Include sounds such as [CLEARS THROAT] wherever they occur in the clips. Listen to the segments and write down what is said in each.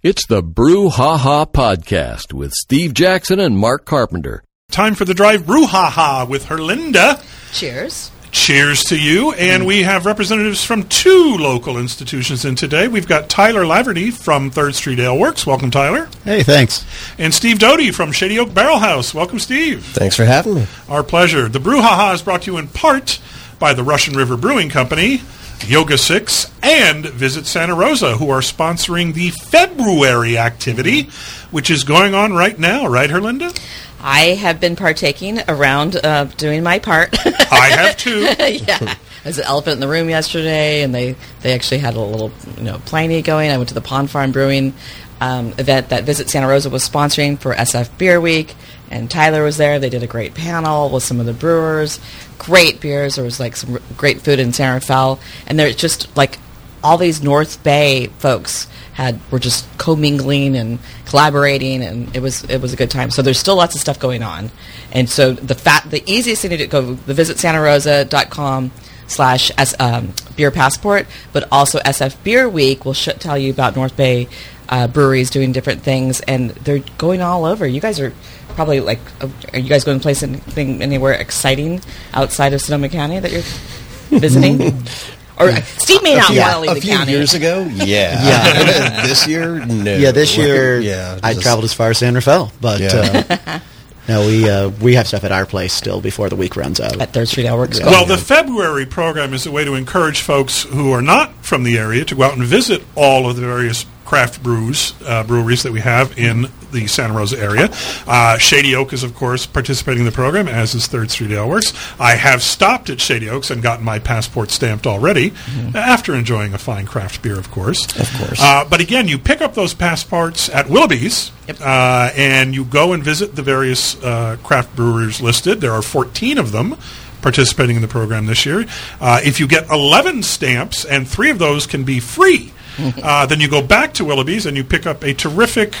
It's the Brew Ha Ha Podcast with Steve Jackson and Mark Carpenter. Time for the drive brouhaha with Herlinda. Cheers. Cheers to you. And we have representatives from two local institutions in today. We've got Tyler Laverty from Third Street Ale Works. Welcome, Tyler. Hey, thanks. And Steve Doty from Shady Oak Barrel House. Welcome, Steve. Thanks for having me. Our pleasure. The Brew Ha Ha is brought to you in part by the Russian River Brewing Company, Yoga Six, and Visit Santa Rosa, who are sponsoring the February activity, which is going on right now, right, Herlinda? I have been partaking around uh, doing my part. I have too. [LAUGHS] yeah. There's an elephant in the room yesterday, and they, they actually had a little you know pliny going. I went to the Pond Farm Brewing um, event that Visit Santa Rosa was sponsoring for SF Beer Week, and Tyler was there. They did a great panel with some of the brewers. Great beers. There was like some great food in San Rafael, and there's just like all these North Bay folks had were just commingling and collaborating, and it was it was a good time. So there's still lots of stuff going on, and so the fat the easiest thing to do go the visit santarosa.com slash um, beer passport, but also SF Beer Week will sh- tell you about North Bay uh, breweries doing different things, and they're going all over. You guys are probably like, uh, are you guys going to place anything anywhere exciting outside of Sonoma County that you're visiting? [LAUGHS] or uh, Steve may not want to leave a few county. years ago, [LAUGHS] yeah. Yeah. [LAUGHS] this year, no. Yeah, this year yeah, I traveled as far as San Rafael, but Yeah. uh, no, we uh, we have stuff at our place still before the week runs out. at Third Street Ale Works. Well, the February program is a way to encourage folks who are not from the area to go out and visit all of the various craft brews, uh, breweries that we have in the Santa Rosa area. Uh, Shady Oak is, of course, participating in the program, as is Third Street Ale Works. I have stopped at Shady Oaks and gotten my passport stamped already, after enjoying a fine craft beer, of course. Of course. Uh, but again, you pick up those passports at Willoughby's, uh, and you go and visit the various uh, craft brewers listed. There are 14 of them participating in the program this year. Uh, if you get 11 stamps, and three of those can be free, [LAUGHS] uh, then you go back to Willoughby's and you pick up a terrific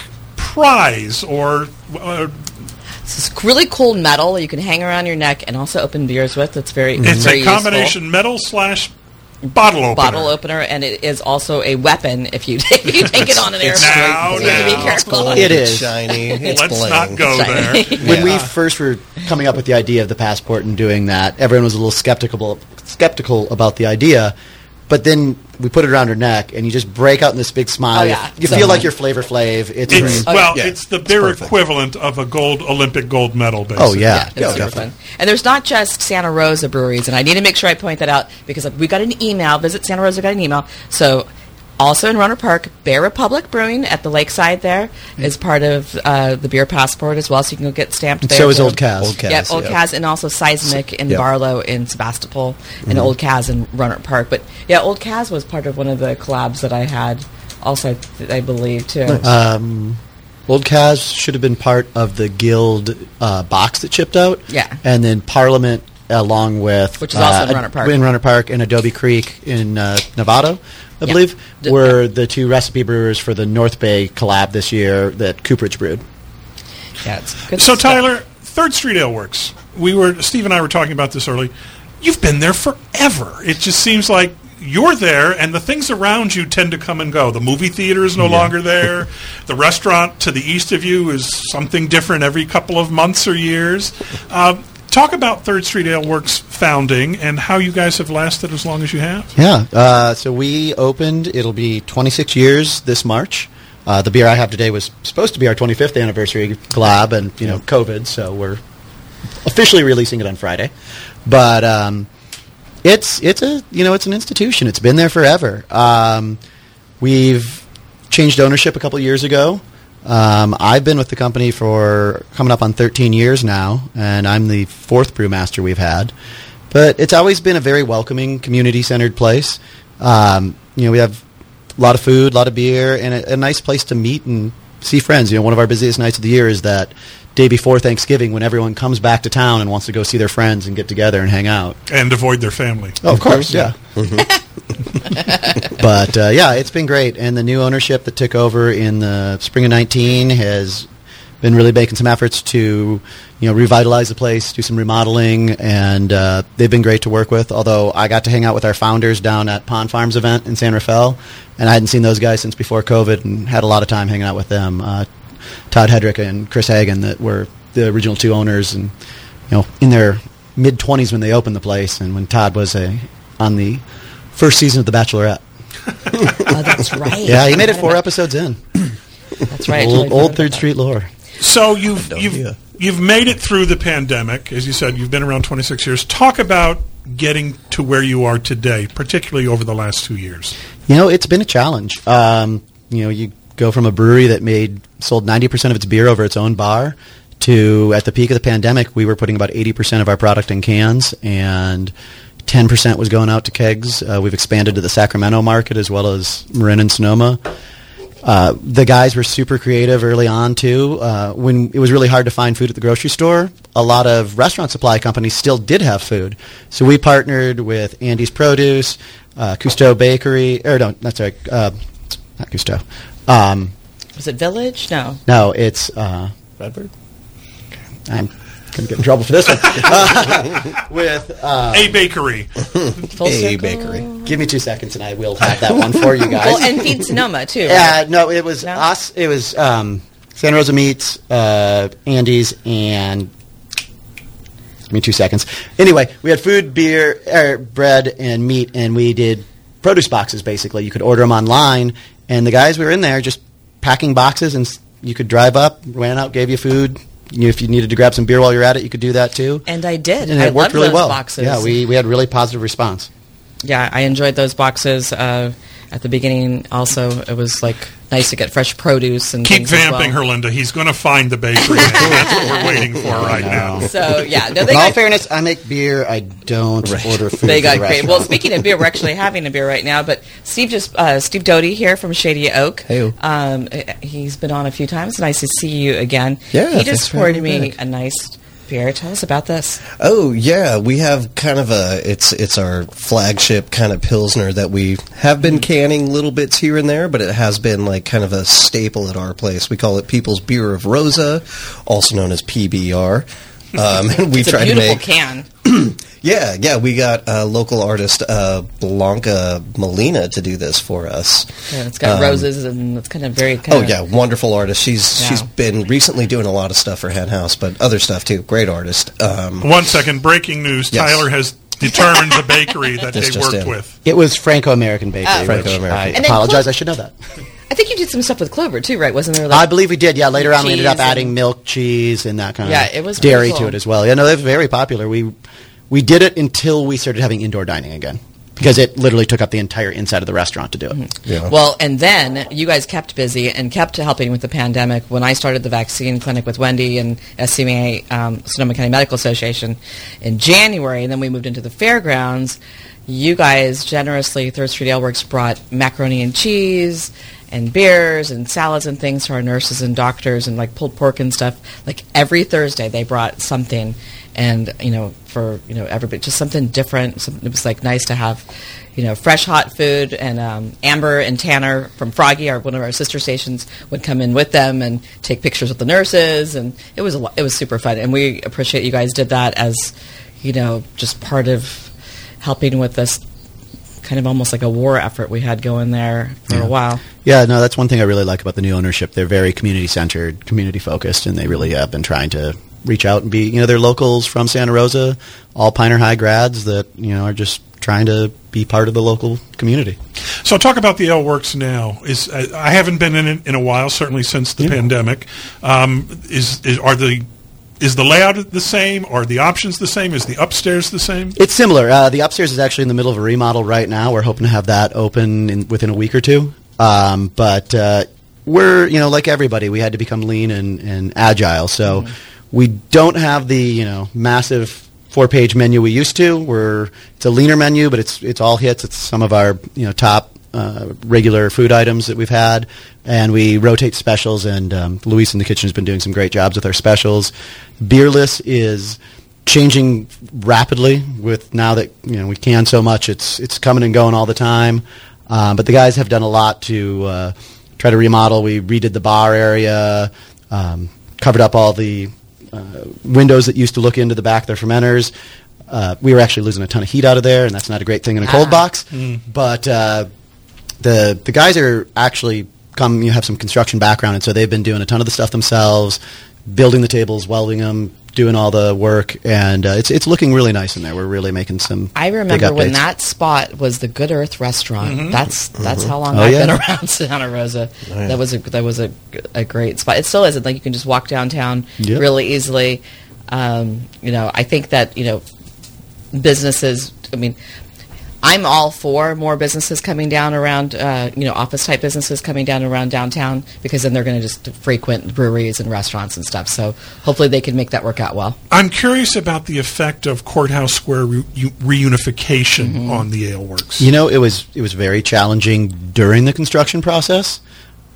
prize or uh, It's this really cool metal you can hang around your neck and also open beers with. It's very it's very a combination metal slash bottle opener. bottle opener, and it is also a weapon if you [LAUGHS] if you take it on an It's airplane. now, so you have be now. careful. It is. shiny. [LAUGHS] It's Let's bling. not go there. [LAUGHS] When we first were coming up with the idea of the passport and doing that, everyone was a little skeptical skeptical about the idea. But then we put it around her neck, and you just break out in this big smile. Oh, yeah. You So- feel like you're Flavor Flav. It's, It's, Oh, well, yeah. it's the It's beer equivalent of a gold Olympic gold medal. Basically. oh yeah, Yeah, it's super fun. And there's not just Santa Rosa breweries, and I need to make sure I point that out because we got an email. Visit Santa Rosa got an email. So also in Rohnert Park, Bear Republic Brewing at the lakeside there is part of uh, the beer passport as well, so you can go get stamped And there. so is. Old Caz. Old Caz. Yep, Old yep. Caz, and also Seismic in Yep. Barlow in Sebastopol, and Old Caz in Rohnert Park. But yeah, Old Caz was part of one of the collabs that I had. Also, I believe too. Um, Old Caz should have been part of the guild uh, box that chipped out. Yeah. and then Parliament, along with Which is also in uh, Rohnert Park. in Rohnert Park and Adobe Creek in uh, Nevada, I Yeah. believe, D- were the two recipe brewers for the North Bay collab this year that Cooperage brewed. yeah, it's good So stuff. Tyler, Third Street Ale Works. We were Steve and I were talking about this early. You've been there forever. It just seems like you're there, and the things around you tend to come and go. The movie theater is no longer there. [LAUGHS] The restaurant to the east of you is something different every couple of months or years. Um, talk about Third Street Ale Works founding and how you guys have lasted as long as you have. Yeah. Uh, so we opened. It'll be 26 years this March. Uh, the beer I have today was supposed to be our 25th anniversary collab, and you know COVID, so we're officially releasing it on Friday. But um, it's it's a you know it's an institution. It's been there forever. Um, we've changed ownership a couple years ago. Um, I've been with the company for coming up on 13 years now, and I'm the fourth brewmaster we've had. But it's always been a very welcoming, community-centered place. Um, you know, we have a lot of food, a lot of beer, and a, a nice place to meet and see friends. You know, one of our busiest nights of the year is that day before Thanksgiving when everyone comes back to town and wants to go see their friends and get together and hang out. And avoid their family. Oh, of course, yeah. [LAUGHS] but uh, yeah, it's been great, and the new ownership that took over in the spring of '19 has been really making some efforts to, you know, revitalize the place, do some remodeling, and uh, they've been great to work with. Although I got to hang out with our founders down at Pond Farms event in San Rafael, and I hadn't seen those guys since before COVID, and had a lot of time hanging out with them. Uh, Todd Hedrick and Chris Hagen, that were the original two owners, and you know, in their mid twenties when they opened the place, and when Todd was a on the first season of The Bachelorette. [LAUGHS] Oh, that's right. Yeah, he made it four episodes in. That's right. Old totally old Third Street lore. So you've you've idea. you've made it through the pandemic, as you said. You've been around 26 years. Talk about getting to where you are today, particularly over the last two years. You know, it's been a challenge. Um, you know, you go from a brewery that made sold ninety percent of its beer over its own bar to at the peak of the pandemic, we were putting about eighty percent of our product in cans and. 10% was going out to kegs. Uh, we've expanded to the Sacramento market as well as Marin and Sonoma. Uh, the guys were super creative early on too. Uh, when it was really hard to find food at the grocery store, a lot of restaurant supply companies still did have food. So we partnered with Andy's Produce, uh, Cousteau Bakery, or no, that's right, uh, not Cousteau. Um, Was it Village? No. no, it's uh, Redbird? I'm going to get in trouble for this one. [LAUGHS] Uh, with uh, A bakery. [LAUGHS] Full A Circle? bakery. give me two seconds and I will have that one for you guys. Well, and Feed Sonoma too. Yeah, right? no, it was No? us. It was um, Santa Rosa Meats, uh, Andy's, and give me two seconds. Anyway, we had food, beer, er, bread, and meat, and we did produce boxes. Basically, you could order them online, and the guys were in there just packing boxes, and you could drive up, ran out, gave you food. You, if you needed to grab some beer while you're at it, you could do that too. And I did. And I it worked loved really those well. boxes. Yeah, we, we had really positive response. Yeah, I enjoyed those boxes. Uh, at the beginning, also, it was like nice to get fresh produce and Keep things vamping well. Herlinda. He's going to find the bakery. [LAUGHS] That's what we're waiting for right now. So yeah, no, they In all fairness, I make beer. I don't order food. they got great. Well, speaking of beer, we're actually [LAUGHS] having a beer right now. But Steve just uh, Steve Doty here from Shady Oak. Hey-o. Um, he's been on a few times. Nice to see you again. Yeah, he just poured me me back. a nice beer. Tell us about this. Oh yeah, we have kind of a it's it's our flagship kind of pilsner that we have been canning little bits here and there, but it has been like kind of a staple at our place. We call it People's Beer of Rosa, also known as PBR. Um, and [LAUGHS] we It's a try to beautiful make can. [CLEARS THROAT] yeah yeah we got a local artist uh, Blanca Molina to do this for us. Yeah, it's got Um, roses and it's kind of very. Kind Oh of, yeah, wonderful artist. She's Yeah. she's been recently doing a lot of stuff for Hen House, but other stuff too. Great artist. Um, One second, breaking news. Yes. Tyler has determined the bakery that This they worked in. with. It was Franco-American Bakery. Oh. Franco-American. I And apologize. Clo- I should know that. I think you did some stuff with Clover too, right? Wasn't there? I believe we did. Yeah. Later on, we ended up adding milk, cheese, and that kind of Yeah, it was dairy pretty to it as well. Yeah, no, they're very popular. We we did it until we started having indoor dining again because it literally took up the entire inside of the restaurant to do it. Mm-hmm. yeah. Well, and then you guys kept busy and kept helping with the pandemic. When I started the vaccine clinic with Wendy and SCMA, um, Sonoma County Medical Association, in January, and then we moved into the fairgrounds, you guys generously, Third Street Ale Works, brought macaroni and cheese and beers and salads and things for our nurses and doctors and like pulled pork and stuff. Like every Thursday, they brought something, and you know, for you know everybody, just something different. It was like nice to have, you know, fresh hot food. And um, Amber and Tanner from Froggy, our one of our sister stations, would come in with them and take pictures with the nurses, and it was a lo- it was super fun. And we appreciate you guys did that as, you know, just part of helping with this kind of almost like a war effort we had going there for a while. Yeah, no, that's one thing I really like about the new ownership. They're very community centered, community focused, and they really have been trying to reach out and be, you know, they're locals from Santa Rosa, all Pioneer High grads that, you know, are just trying to be part of the local community. So talk about the Ale Works now. Is I I haven't been in it in a while, certainly since the pandemic. Um, is, is are the is the layout the same? Are the options the same? Is the upstairs the same? It's similar. Uh, the upstairs is actually in the middle of a remodel right now. We're hoping to have that open in, within a week or two. Um, but uh, we're, you know, like everybody, we had to become lean and, and agile. So we don't have the, you know, massive four-page menu we used to. We're it's a leaner menu, but it's it's all hits. It's some of our, you know, top uh, regular food items that we've had, and we rotate specials. And um, Luis in the kitchen has been doing some great jobs with our specials. Beerless is changing rapidly with now that you know we can so much. It's it's coming and going all the time. Um, but the guys have done a lot to uh, try to remodel. We redid the bar area. Um, covered up all the uh, windows that used to look into the back of their fermenters. Uh, we were actually losing a ton of heat out of there, and that's not a great thing in a cold Ah. box. But uh, the the guys are actually come. You have some construction background, and so they've been doing a ton of the stuff themselves, building the tables, welding them, doing all the work, and uh, it's it's looking really nice in there. We're really making some. I big remember when that spot was the Good Earth restaurant. That's that's how long Oh, I've yeah. been [LAUGHS] around Santa Rosa. That was a that was a, a great spot. It still is. Like you can just walk downtown Yep. really easily. Um, you know, I think that you know businesses. I mean, I'm all for more businesses coming down around, uh, you know, office type businesses coming down around downtown because then they're going to just frequent breweries and restaurants and stuff. So hopefully they can make that work out well. I'm curious about the effect of Courthouse Square re- u- reunification on the Ale Works. You know, it was it was very challenging during the construction process.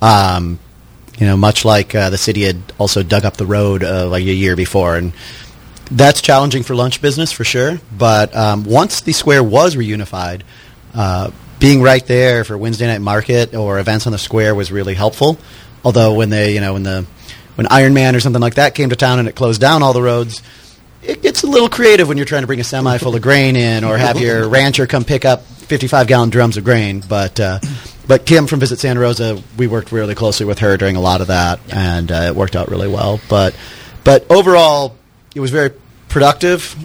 Um, you know, much like uh, the city had also dug up the road uh, like a year before, and that's challenging for lunch business for sure. But um, once the square was reunified, uh, being right there for Wednesday night market or events on the square was really helpful. Although when they, you know, when the when Iron Man or something like that came to town and it closed down all the roads, it gets a little creative when you're trying to bring a semi full of grain in or have your [LAUGHS] rancher come pick up 55 gallon drums of grain. But uh, but Kim from Visit Santa Rosa, we worked really closely with her during a lot of that, and uh, it worked out really well. But but overall, it was very productive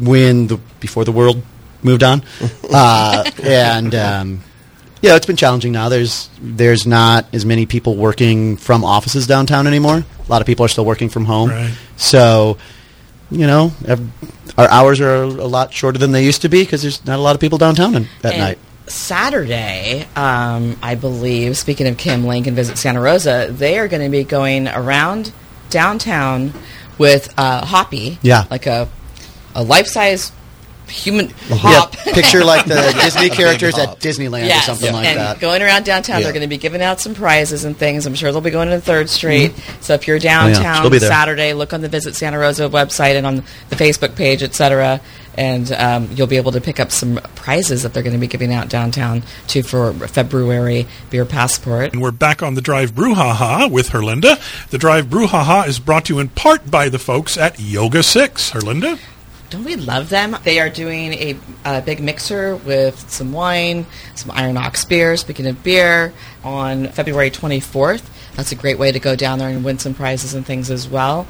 when the before the world moved on, [LAUGHS] uh, and. Um, yeah, it's been challenging now. There's there's not as many people working from offices downtown anymore. A lot of people are still working from home. Right. So, you know, ev- our hours are a lot shorter than they used to be because there's not a lot of people downtown in, at And night. Saturday, um, I believe, speaking of Kim Link and Visit Santa Rosa, they are going to be going around downtown with uh, Hoppy. Yeah. Like a, a life size human hop. Yeah, picture like the [LAUGHS] Disney characters at Disneyland Yes, or something like and that. going around downtown, Yeah. they're going to be giving out some prizes and things. I'm sure they'll be going to Third Street. So if you're Mm-hmm. Oh, yeah. downtown She'll be there. Saturday, look on the Visit Santa Rosa website and on the Facebook page, etc. And um, you'll be able to pick up some prizes that they're going to be giving out downtown too for February beer passport. And we're back on the Drive Brouhaha with Herlinda. The Drive Brouhaha is brought to you in part by the folks at Yoga 6. Herlinda? Don't we love them? They are doing a, a big mixer with some wine, some Iron Ox beer. Speaking of beer, on February 24th. That's a great way to go down there and win some prizes and things as well.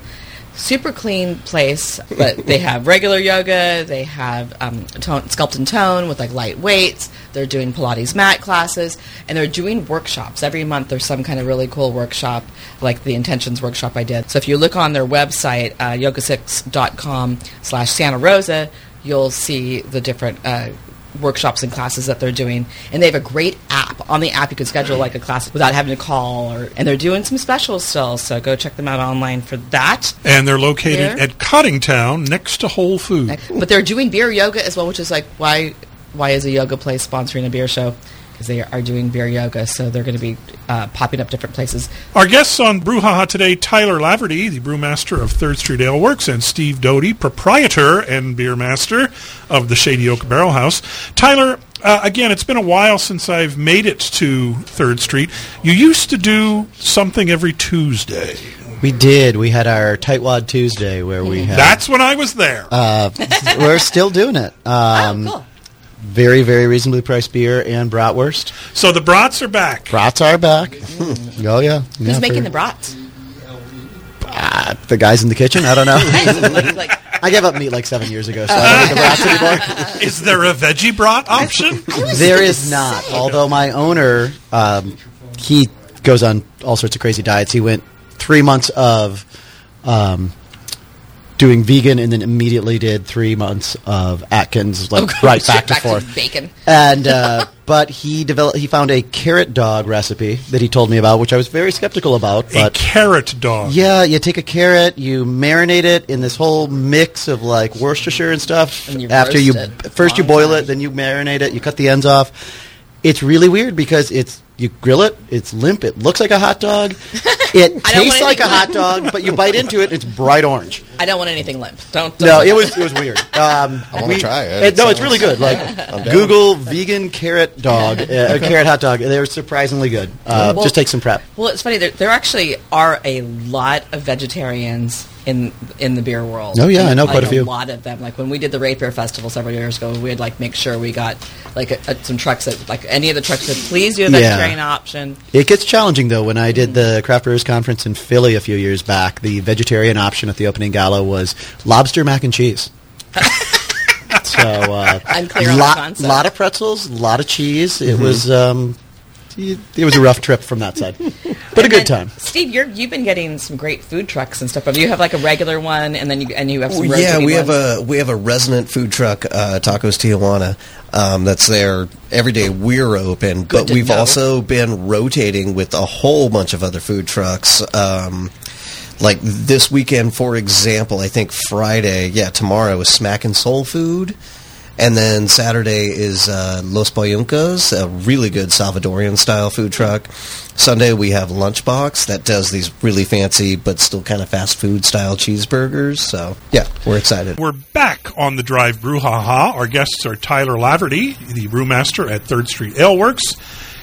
Super clean place, but they [LAUGHS] have regular yoga. They have um, tone, sculpt and tone with like light weights. They're doing Pilates mat classes, and they're doing workshops every month. There's some kind of really cool workshop, like the intentions workshop I did. So if you look on their website, uh, yoga6.com slash Santa Rosa, you'll see the different uh, workshops and classes that they're doing. And they have a great app. On the app, you can schedule like a class without having to call. Or, and they're doing some specials still, so go check them out online for that. And they're located There. at Coddingtown next to Whole Foods. But they're doing beer yoga as well, which is like why why is a yoga place sponsoring a beer show? Because they are doing beer yoga, so they're going to be uh, popping up different places. Our guests on Brouhaha today, Tyler Laverty, the brewmaster of Third Street Ale Works, and Steve Doty, proprietor and beer master of the Shady Oak Barrel House. Tyler, uh, again, it's been a while since I've made it to Third Street. You used to do something every Tuesday. We did. We had our Tightwad Tuesday where we had. That's when I was there. Uh, we're still doing it. Um, oh, cool. Very, very reasonably priced beer and bratwurst. so the brats are back. Brats are back. oh yeah. Who's Yeah, making for- the brats? Uh, the guys in the kitchen. I don't know. [LAUGHS] like, like, I gave up meat like seven years ago, so I don't make the brats anymore. [LAUGHS] Is there a veggie brat option? There is not. Although my owner, um, he goes on all sorts of crazy diets. He went three months of um, doing vegan, and then immediately did three months of Atkins, like Oh, right back [LAUGHS] to back forth. bacon. and uh, [LAUGHS] but he developed. He found a carrot dog recipe that he told me about, which I was very skeptical about. a carrot dog. yeah, you take a carrot, you marinate it in this whole mix of like Worcestershire and stuff. And you After you it. first you boil it, then you marinate it, you cut the ends off. It's really weird because it's you grill it, it's limp, it looks like a hot dog, [LAUGHS] It I tastes like a anything hot dog, but you bite into it, it's bright orange. I don't want anything limp. Don't. don't No, it was it was weird. [LAUGHS] Um, I wanna try it. no, It it's really good. Like. Google vegan carrot dog, [LAUGHS] uh, carrot hot dog. They're surprisingly good. Uh, Well- just take some prep. Well, it's funny. There, there actually are a lot of vegetarians in in the beer world. Oh, yeah, And, I know like, quite a few. A lot of them. Like when we did the Rape Beer Festival several years ago, we'd like make sure we got like a, a, some trucks that like any of the trucks that please do a Yeah. vegetarian option. It gets challenging though. When I did the craft brewers conference in Philly a few years back, the vegetarian option at the opening gala was lobster mac and cheese. [LAUGHS] so uh, Unclear on the lot, concept. lot of pretzels, a lot of cheese. Mm-hmm. It was um, it, it was a rough trip from that side, but a good time. Steve, you're you've been getting some great food trucks and stuff. But you have like a regular one, and then you and you have some. Well, yeah, rotating we have a we have a resident food truck, uh, Tacos Tijuana, um, that's there every day. We're open, Good but we've know. also been rotating with a whole bunch of other food trucks. Um, like this weekend, for example, I think Friday, yeah, tomorrow is Smack and Soul Food. And then Saturday is uh, Los Bayuncas, a really good Salvadorian style food truck. Sunday we have Lunchbox that does these really fancy but still kind of fast food style cheeseburgers. So yeah, we're excited. We're back on the Drive Brouhaha. Our guests are Tyler Laverty, the brewmaster at Third Street Ale Works,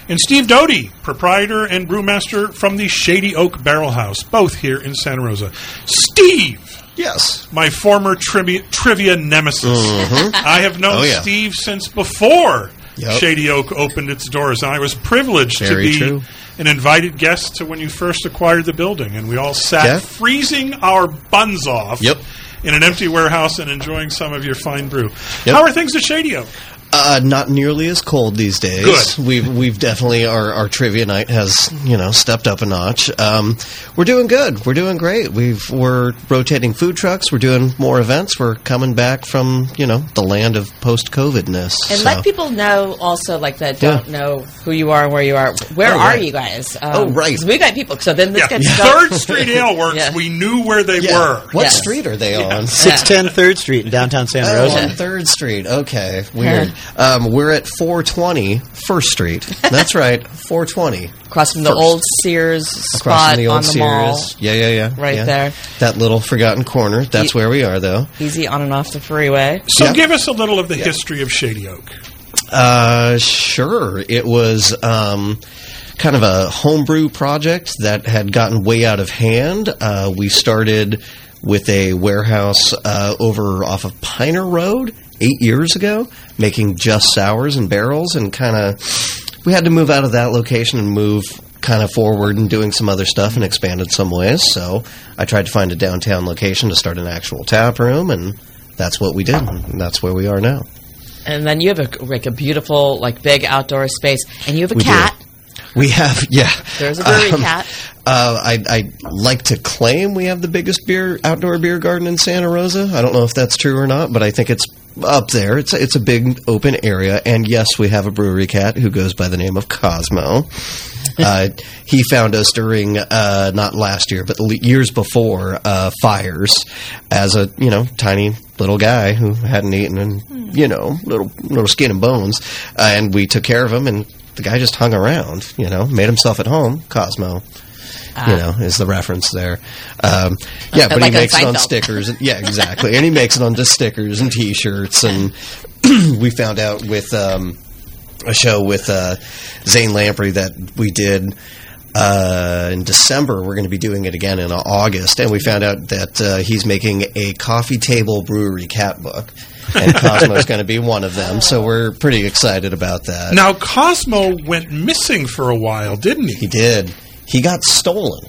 and Steve Doty, proprietor and brewmaster from the Shady Oak Barrel House, both here in Santa Rosa. Steve, Yes. my former trivia, trivia nemesis. Mm-hmm. I have known Oh, yeah. Steve since before Yep. Shady Oak opened its doors, and I was privileged Very to be true. an invited guest to when you first acquired the building, and we all sat Yeah. freezing our buns off Yep. in an empty warehouse and enjoying some of your fine brew. Yep. How are things at Shady Oak? Uh, not nearly as cold these days. Good. We've we've definitely our, our trivia night has you know stepped up a notch. Um, we're doing good. We're doing great. We've we're rotating food trucks. We're doing more events. We're coming back from you know the land of post COVIDness. And so. let people know also, like that don't know who you are and where you are. Where Oh, are right. you guys? Um, Oh, right, We got people. So then this Yeah. gets Third Street [LAUGHS] Ale Works, Yeah. we knew where they yeah. were. What Yes. street are they on? Six ten Third Street in downtown Santa Oh, Rosa. on Third Street. Okay, weird. Um, we're at 420 First Street. That's [LAUGHS] right, 420. across from the First. old Sears Across spot from the old on the Sears. mall. Yeah, yeah, yeah. Right yeah. there. That little forgotten corner. That's Ye- where we are, though. Easy on and off the freeway. So Yeah. give us a little of the history of Shady Oak. Uh, sure. It was um, kind of a homebrew project that had gotten way out of hand. Uh, we started with a warehouse uh, over off of Piner Road eight years ago, making just sours and barrels, and kind of we had to move out of that location and move kind of forward and doing some other stuff and expanded some ways. So I tried to find a downtown location to start an actual tap room, and that's what we did. And that's where we are now. And then you have a like a beautiful like big outdoor space, and you have a We do. cat. We have, [LAUGHS] yeah. There's a brewery Um, cat. [LAUGHS] Uh, I, I like to claim we have the biggest beer outdoor beer garden in Santa Rosa. I don't know if that's true or not, but I think it's up there. It's a, it's a big open area, and yes, we have a brewery cat who goes by the name of Cosmo. uh, [LAUGHS] he found us during uh, not last year, but years before uh, fires as a you know tiny little guy who hadn't eaten and you know little little skin and bones, uh, and we took care of him and. The guy just hung around, you know, made himself at home. Cosmo, you know, is the reference there. Um, yeah, but Like he makes it on stickers. And, yeah, exactly. and he makes it on just stickers and T-shirts. And [CLEARS THROAT] we found out with um, a show with uh, Zane Lamprey that we did uh, in December. We're going to be doing it again in August, and we found out that uh, he's making a coffee table brewery cat book. and Cosmo's going to be one of them, so we're pretty excited about that. Now, Cosmo went missing for a while, didn't He he? did. He got stolen.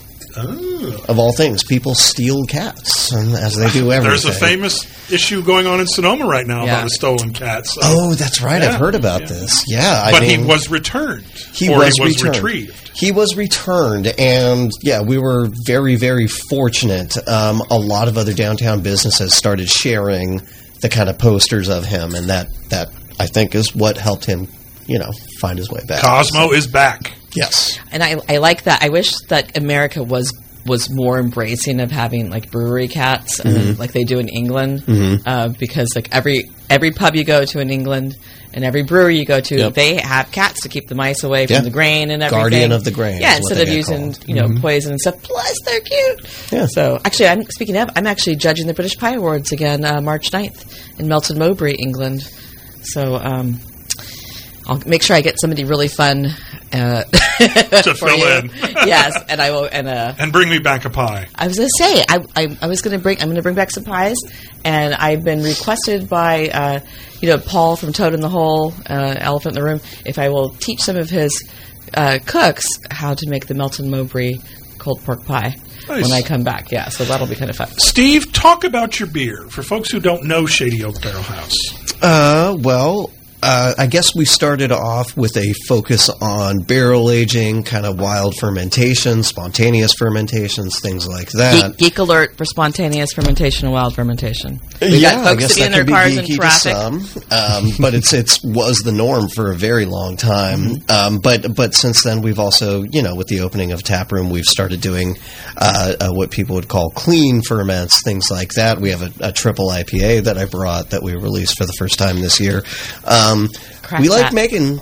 Of all things, people steal cats, and as they do everything. There's a famous issue going on in Sonoma right now Yeah. about a stolen cat. so- Oh, that's right. Yeah, I've heard about yeah. this. Yeah, I but mean, he was returned. he or was, he was returned. retrieved. He was returned, and yeah, we were very, very fortunate. Um, a lot of other downtown businesses started sharing the kind of posters of him, and that that I think is what helped him, you know, find his way back. Cosmo is back. Yes. And I, I like that. I wish that America was was more embracing of having like brewery cats, Mm-hmm. and, like they do in England, uh, because like every every pub you go to in England and every brewery you go to, Yep. they have cats to keep the mice away from Yeah. the grain and everything. Guardian of the grain Yeah, instead of using called. you know poison and stuff. Plus, they're cute. Yeah. So actually, I'm speaking of. I'm actually judging the British Pie Awards again, uh, March 9th in Melton Mowbray, England. So. Um, I'll make sure I get somebody really fun uh, [LAUGHS] To fill you. in. [LAUGHS] yes, and I will. And uh, and bring me back a pie. I was going to say I, I, I was going to bring I'm going to bring back some pies, and I've been requested by uh, you know Paul from Toad in the Hole, uh, Elephant in the Room, if I will teach some of his uh, cooks how to make the Melton Mowbray cold pork pie Nice. when I come back. Yeah, so that'll be kind of fun. Steve, talk about your beer for folks who don't know Shady Oak Barrel House. Uh, well, uh, I guess we started off with a focus on barrel aging, kind of wild fermentation, spontaneous fermentations, things like that. Geek, geek alert for spontaneous fermentation and wild fermentation. We yeah, got I folks guess sitting in that their could be cars in geeky to traffic. some, um, [LAUGHS] but it's it's was the norm for a very long time. Mm-hmm. Um, but but since then, we've also you know with the opening of tap room, we've started doing uh, uh, what people would call clean ferments, things like that. We have a, a triple IPA that I brought that we released for the first time this year. Um, Crack we like that. making.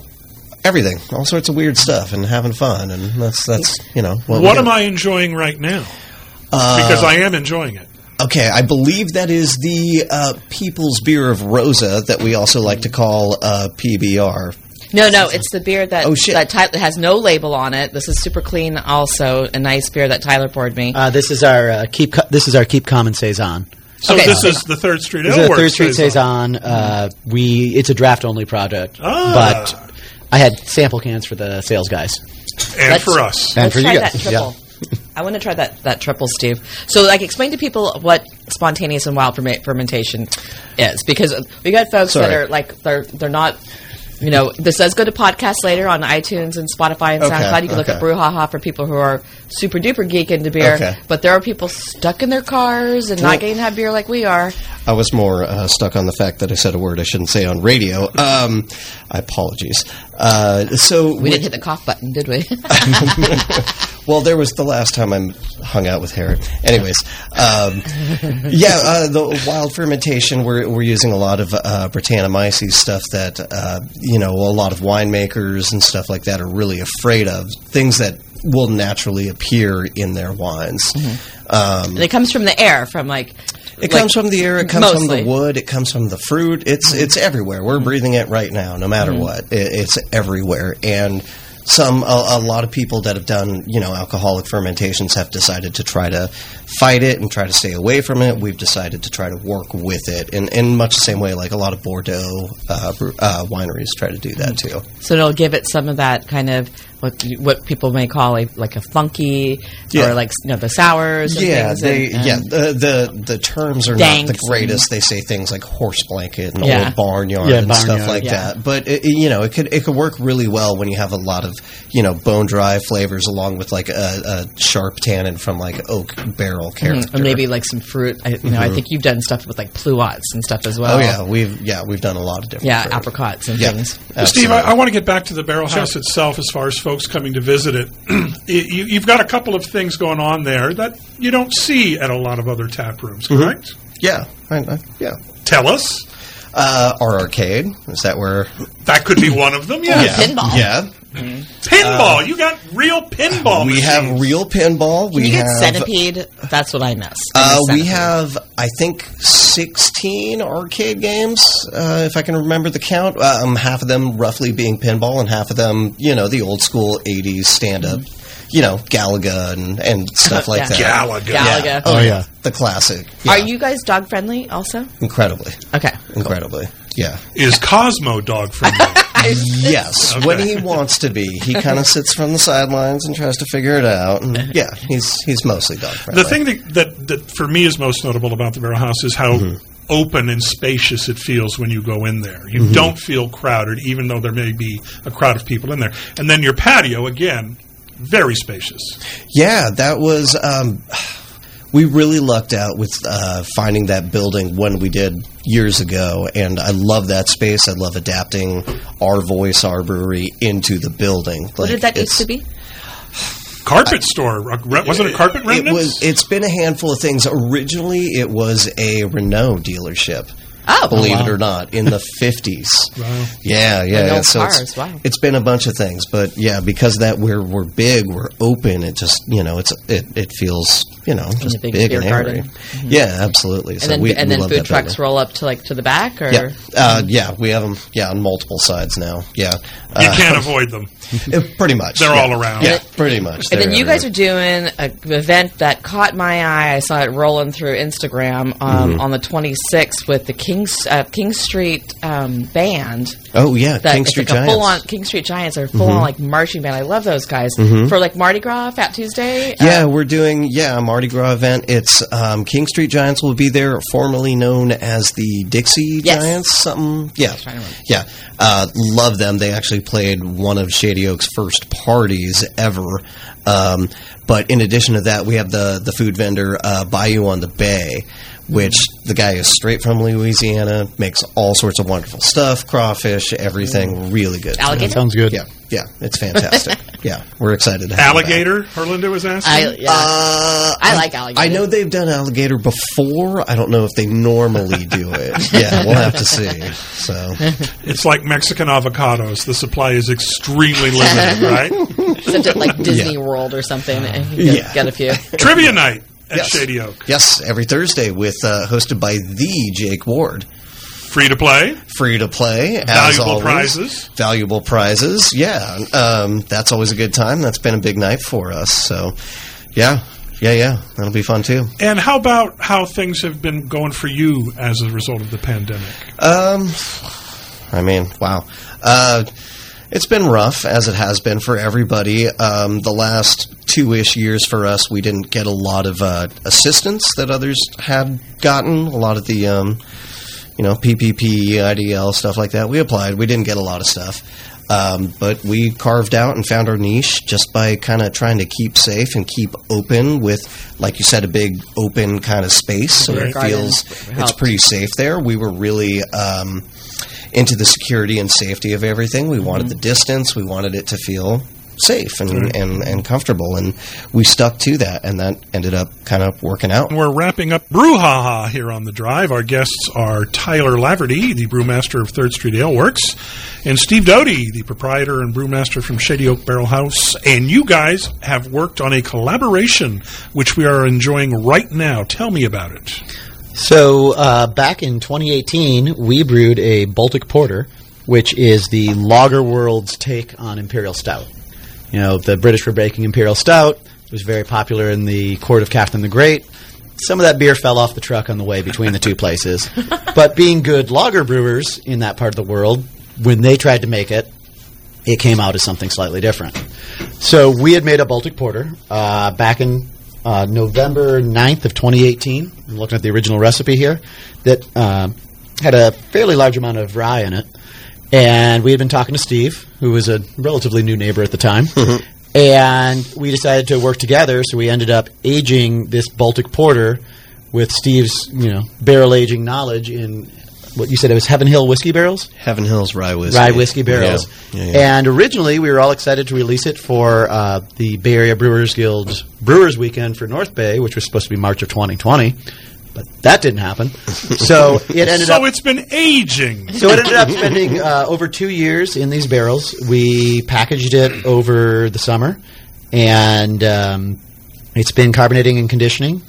Everything, all sorts of weird stuff, and having fun, and that's that's you know what, What am I enjoying right now? Uh, because I am enjoying it. Okay, I believe that is the uh, People's Beer of Rosa that we also like to call uh, PBR. No, no, it's the beer that Oh, shit. that Tyler has no label on it. This is super clean. Also, a nice beer that Tyler poured me. Uh, this is our uh, keep. Co- this is our keep common saison. So Okay. this is the Third Street This Ale is a Works Third Street saison. saison. Uh, we it's a draft only project, Ah. but I had sample cans for the sales guys. and Let's- for us. And for you try guys, that triple. I want to try that, that triple, Steve. So, like, explain to people what spontaneous and wild ferma- fermentation is, because we got folks that are like they're they're not. You know, this does go to podcasts later on iTunes and Spotify and Okay, SoundCloud. You can look okay. at Brouhaha for people who are super duper geek into beer. Okay. But there are people stuck in their cars and Well- not getting to have beer like we are. I was more uh, stuck on the fact that I said a word I shouldn't say on radio. Um, I apologies. Uh, so We didn't hit the cough button, did we? [LAUGHS] [LAUGHS] Well, there was the last time I hung out with Harry. Anyways, um, [LAUGHS] yeah, uh, the wild fermentation. We're we're using a lot of uh, Brettanomyces stuff that uh, you know a lot of winemakers and stuff like that are really afraid of things that will naturally appear in their wines. Um, and it comes from the air, from like. it like- comes from the air. It comes from the wood. It comes from the fruit. It's it's everywhere. We're breathing it right now, no matter what. It, it's everywhere, and some a, a lot of people that have done you know alcoholic fermentations have decided to try to fight it and try to stay away from it. We've decided to try to work with it, in in much the same way like a lot of Bordeaux uh, uh, wineries try to do that too. So it'll give it some of that kind of what what people may call a, like a funky Yeah. or like you know the sours. And Yeah, things they and, and yeah the, the the terms are Danks not the greatest. They say things like horse blanket and Yeah. old barnyard Yeah, and stuff like Yeah. that. But it, it- you know, it could it could work really well when you have a lot of you know bone dry flavors along with like a, a sharp tannin from like oak barrel character. or maybe like some fruit. I, you know, I think you've done stuff with like pluots and stuff as well. Mm-hmm. oh yeah, we've yeah we've done a lot of different yeah, fruit. apricots and Yeah, things. Steve. I, I want to get back to the Barrel House itself as far as folks coming to visit it. [CLEARS THROAT] you, you've got a couple of things going on there that you don't see at a lot of other tap rooms, Mm-hmm. yeah I, I, yeah. Tell us. Uh, our arcade is that where? That could be one of them, yes. Yeah, pinball. Yeah, Pinball. you got real pinball we machines. have real pinball. Can we you get have centipede? That's what I miss. I Uh, we have, I think, 16 arcade games, uh, if I can remember the count. Um, half of them roughly being pinball, and half of them, you know, the old school 80s stand up, you know, Galaga and, and stuff like [LAUGHS] Yeah. that. Galaga. Galaga. Yeah. Oh, yeah. The classic. Are you guys dog friendly also? Incredibly. Okay. Incredibly. Yeah. Is Cosmo dog friendly? [LAUGHS] [LAUGHS] Yes. Okay. When he wants to be. He kind of sits from the sidelines and tries to figure it out. And yeah, he's he's mostly dog friendly. the thing that, that, that for me is most notable about the Barrel House is how mm-hmm. open and spacious it feels when you go in there. You mm-hmm. don't feel crowded, even though there may be a crowd of people in there. And then your patio, again, very spacious. Yeah, that was. Um, we really lucked out with uh, finding that building when we did years ago, and I love that space. I love adapting our voice, our brewery into the building. What did that used to be? carpet store. Wasn't it carpet It was. It's been a handful of things. Originally, it was a Renault dealership. Oh. believe Oh, wow. it or not, in the [LAUGHS] fifties. Wow. Yeah, yeah. Renault so cars, it's, wow. it's been a bunch of things, but yeah, because of that we're we're big, we're open. It just you know, it's it, it feels you know just a big big and airy. Mm-hmm. Yeah, absolutely. and so then we, and we then love food trucks roll up to like to the back, or Yeah, uh, yeah, we have them. Yeah, on multiple sides now. Yeah, you uh, can't [LAUGHS] avoid them. uh, pretty much. They're yeah. all around. Yeah, pretty much. And then you guys everywhere. are doing an event that caught my eye. I saw it rolling through Instagram um, Mm-hmm. on the 26th with the King uh, King Street um, band. Oh yeah, That King Street like Giants. Mm-hmm. full on King Street Giants are full on like marching band. I love those guys for like Mardi Gras, Fat Tuesday. Yeah, Uh, we're doing yeah a Mardi Gras event. It's um, King Street Giants will be there, formerly known as the Dixie Yes. Giants. Something, yeah, trying to remember. yeah. Uh, love them. They actually played one of Shady Oak's first parties ever. Um, but in addition to that, we have the the food vendor uh, Bayou on the Bay, which the guy is straight from Louisiana, makes all sorts of wonderful stuff, crawfish, everything, really good. Alligator? Sounds good. Yeah, yeah, it's fantastic. [LAUGHS] yeah, we're excited to have it. Alligator, Herlinda was asking. I, yeah. Uh, I like alligator. I know they've done alligator before. I don't know if they normally do it. [LAUGHS] Yeah, we'll have to see. So [LAUGHS] it's like Mexican avocados. The supply is extremely limited, right? Except at like Disney Yeah. World or something. and you get, Yeah. get a few. Trivia night at Yes. Shady Oak. yes, every Thursday with uh, hosted by the Jake Ward. Free to play. Free to play, Valuable always. prizes. Valuable prizes. Yeah, um, that's always a good time. That's been a big night for us. So, yeah, yeah, yeah, that'll be fun too. And how about how things have been going for you as a result of the pandemic? Um, I mean, wow. Uh, it's been rough, as it has been for everybody. Um, the last two ish years for us, we didn't get a lot of uh, assistance that others had gotten. A lot of the, um, you know, PPP, IDL, stuff like that. We applied. We didn't get a lot of stuff. Um, but we carved out and found our niche just by kind of trying to keep safe and keep open with, like you said, a big open kind of space. So Beer it garden feels it's pretty safe there. We were really um, into the security and safety of everything. We wanted the distance. We wanted it to feel safe and, and, and comfortable. And we stuck to that, and that ended up kind of working out. We're wrapping up Brouhaha here on the drive. Our guests are Tyler Laverty, the brewmaster of Third Street Ale Works, and Steve Doty, the proprietor and brewmaster from Shady Oak Barrel House. And you guys have worked on a collaboration which we are enjoying right now. Tell me about it. So uh, back in 2018, we brewed a Baltic Porter, which is the lager world's take on Imperial Stout. You know, the British were making Imperial Stout. It was very popular in the court of Catherine the Great. Some of that beer fell off the truck on the way between the two places. [LAUGHS] but being good lager brewers in that part of the world, when they tried to make it, it came out as something slightly different. So we had made a Baltic Porter uh, back in uh, November 9th of 2018. I'm looking at the original recipe here that uh, had a fairly large amount of rye in it. And we had been talking to Steve, who was a relatively new neighbor at the time. and we decided to work together, so we ended up aging this Baltic Porter with Steve's, you know, barrel aging knowledge in what you said it was Heaven Hill whiskey barrels Heaven Hills Rye Whiskey. rye whiskey barrels. Yeah, yeah, yeah. And originally, we were all excited to release it for uh, the Bay Area Brewers Guild Brewers Weekend for North Bay, which was supposed to be March of 2020. But that didn't happen. So [LAUGHS] it ended so up. So it's been aging. So it ended up spending uh, over two years in these barrels. We packaged it over the summer, and um, it's been carbonating and conditioning.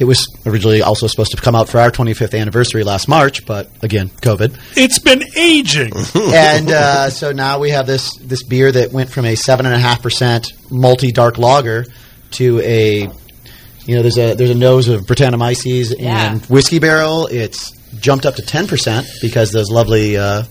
It was originally also supposed to come out for our 25th anniversary last March, but again, COVID It's been aging. [LAUGHS] and uh, so now we have this this beer that went from a seven and a half percent multi dark lager to a you know there's a there's a nose of Brettanomyces Yeah. and whiskey barrel. It's jumped up to ten percent because those lovely uh,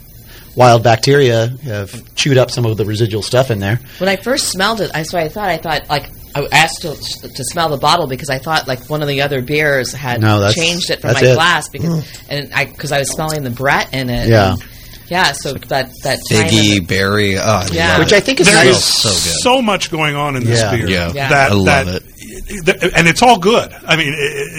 wild bacteria have chewed up some of the residual stuff in there. When I first smelled it, I so I thought I thought like I asked to, to smell the bottle because I thought like one of the other beers had No, changed it from my it. glass because and I because I was smelling the Brett in it. Yeah. And, yeah. So that that time Figgy, of- berry. Oh, Yeah. love Which it. I think is There nice. is so good. so much going on in this Yeah. beer. Yeah. Yeah. That, I love that- it. and it's all good. I mean, it,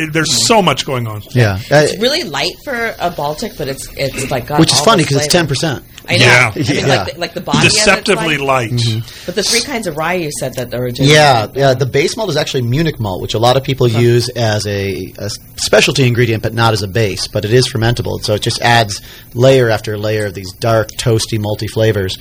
it, there's so much going on. Yeah, Uh, It's really light for a Baltic, but it's it's like got which is funny because it's ten percent. I know. Yeah. I mean, Yeah. like, the, like the body of it's Deceptively like- light. But the three kinds of rye you said that originally. Yeah, yeah. The base malt is actually Munich malt, which a lot of people use as a, a specialty ingredient, but not as a base. But it is fermentable, so it just adds layer after layer of these dark, toasty, multi flavors.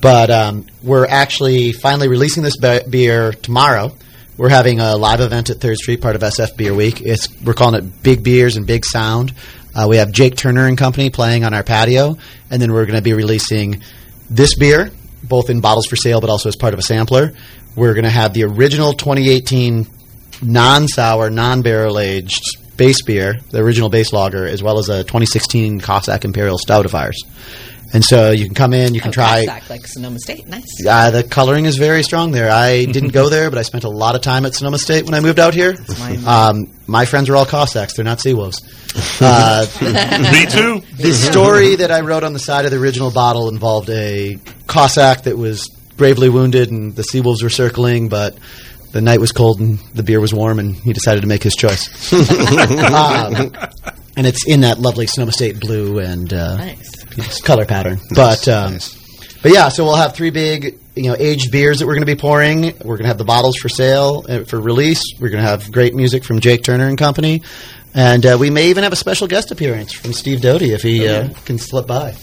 But um, we're actually finally releasing this be- beer tomorrow. We're having a live event at Third Street, part of SF Beer Week. It's we're calling it Big Beers and Big Sound. Uh, we have Jake Turner and Company playing on our patio, and then we're going to be releasing this beer, both in bottles for sale, but also as part of a sampler. We're going to have the original 2018 non-sour, non-barrel aged base beer, the original base lager, as well as a 2016 Cossack Imperial Stout of ours. And so you can come in, you can Oh, try. Cossack, like Sonoma State. Nice. Uh, the coloring is very strong there. I didn't go there, but I spent a lot of time at Sonoma State when I moved out here. Um, my friends are all Cossacks; they're not Seawolves. Uh, [LAUGHS] Me too. the story that I wrote on the side of the original bottle involved a Cossack that was gravely wounded, and the Seawolves were circling, but the night was cold and the beer was warm, and he decided to make his choice. [LAUGHS] um, and it's in that lovely Sonoma State blue and uh, Nice. It's color pattern. But um, but yeah, so we'll have three big you know aged beers that we're going to be pouring. We're going to have the bottles for sale uh, for release. We're going to have great music from Jake Turner and Company. And uh, we may even have a special guest appearance from Steve Doty if he uh, can slip by.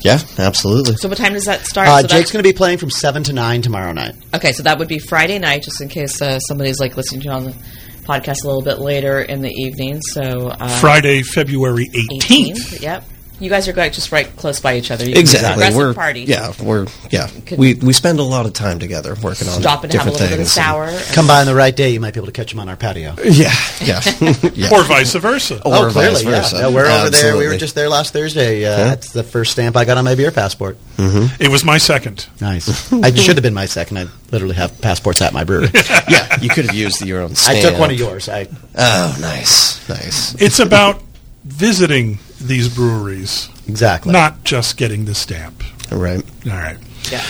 Yeah, absolutely. So what time does that start? Uh, so Jake's going to be playing from 7 to 9 tomorrow night. Okay, so that would be Friday night, just in case uh, somebody's like listening to it on the podcast a little bit later in the evening. So uh, Friday, February 18th. 18th. Yep. You guys are like just right close by each other. You Exactly. Aggressive We're party. yeah, we're yeah. Could- we we spend a lot of time together working on Stop and have a different little bit of things. sour. Come by on the right day, you might be able to catch him on our patio. Yeah, yeah, [LAUGHS] yeah. Or vice versa. Or oh, vice clearly, yeah. versa. Yeah, We're over there. We were just there last Thursday. Uh, That's the first stamp I got on my beer passport. It was my second. Nice. I should have been my second. I literally have passports at my brewery. [LAUGHS] yeah. You could have used your own. I took one of yours. I Oh, nice, nice. It's about visiting these breweries, exactly. not just getting the stamp. Right. All right. Yeah.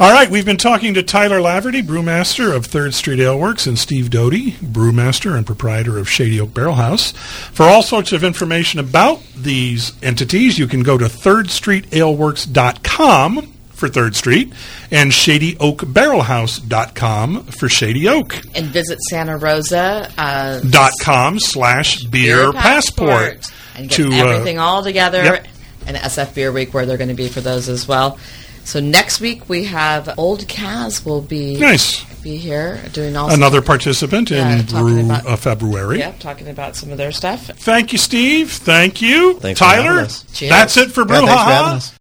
All right, we've been talking to Tyler Laverty, brewmaster of Third Street Ale Works, and Steve Doty, brewmaster and proprietor of Shady Oak Barrel House. For all sorts of information about these entities, you can go to thirdstreetaleworks.com for Third Street and shadyoakbarrelhouse.com for Shady Oak. And visit Santa Rosa. Uh, Dot com slash beer passport. And get to, uh, everything all together. yep. And SF Beer Week, where they're going to be for those as well. So next week we have Old Caz will be Nice. be here doing all Another participant Yeah, in Brew about- uh, February. yeah talking about some of their stuff. Thank you, Steve. Thank you, Thanks for Tyler. us. That's it for Yeah, Brew thanks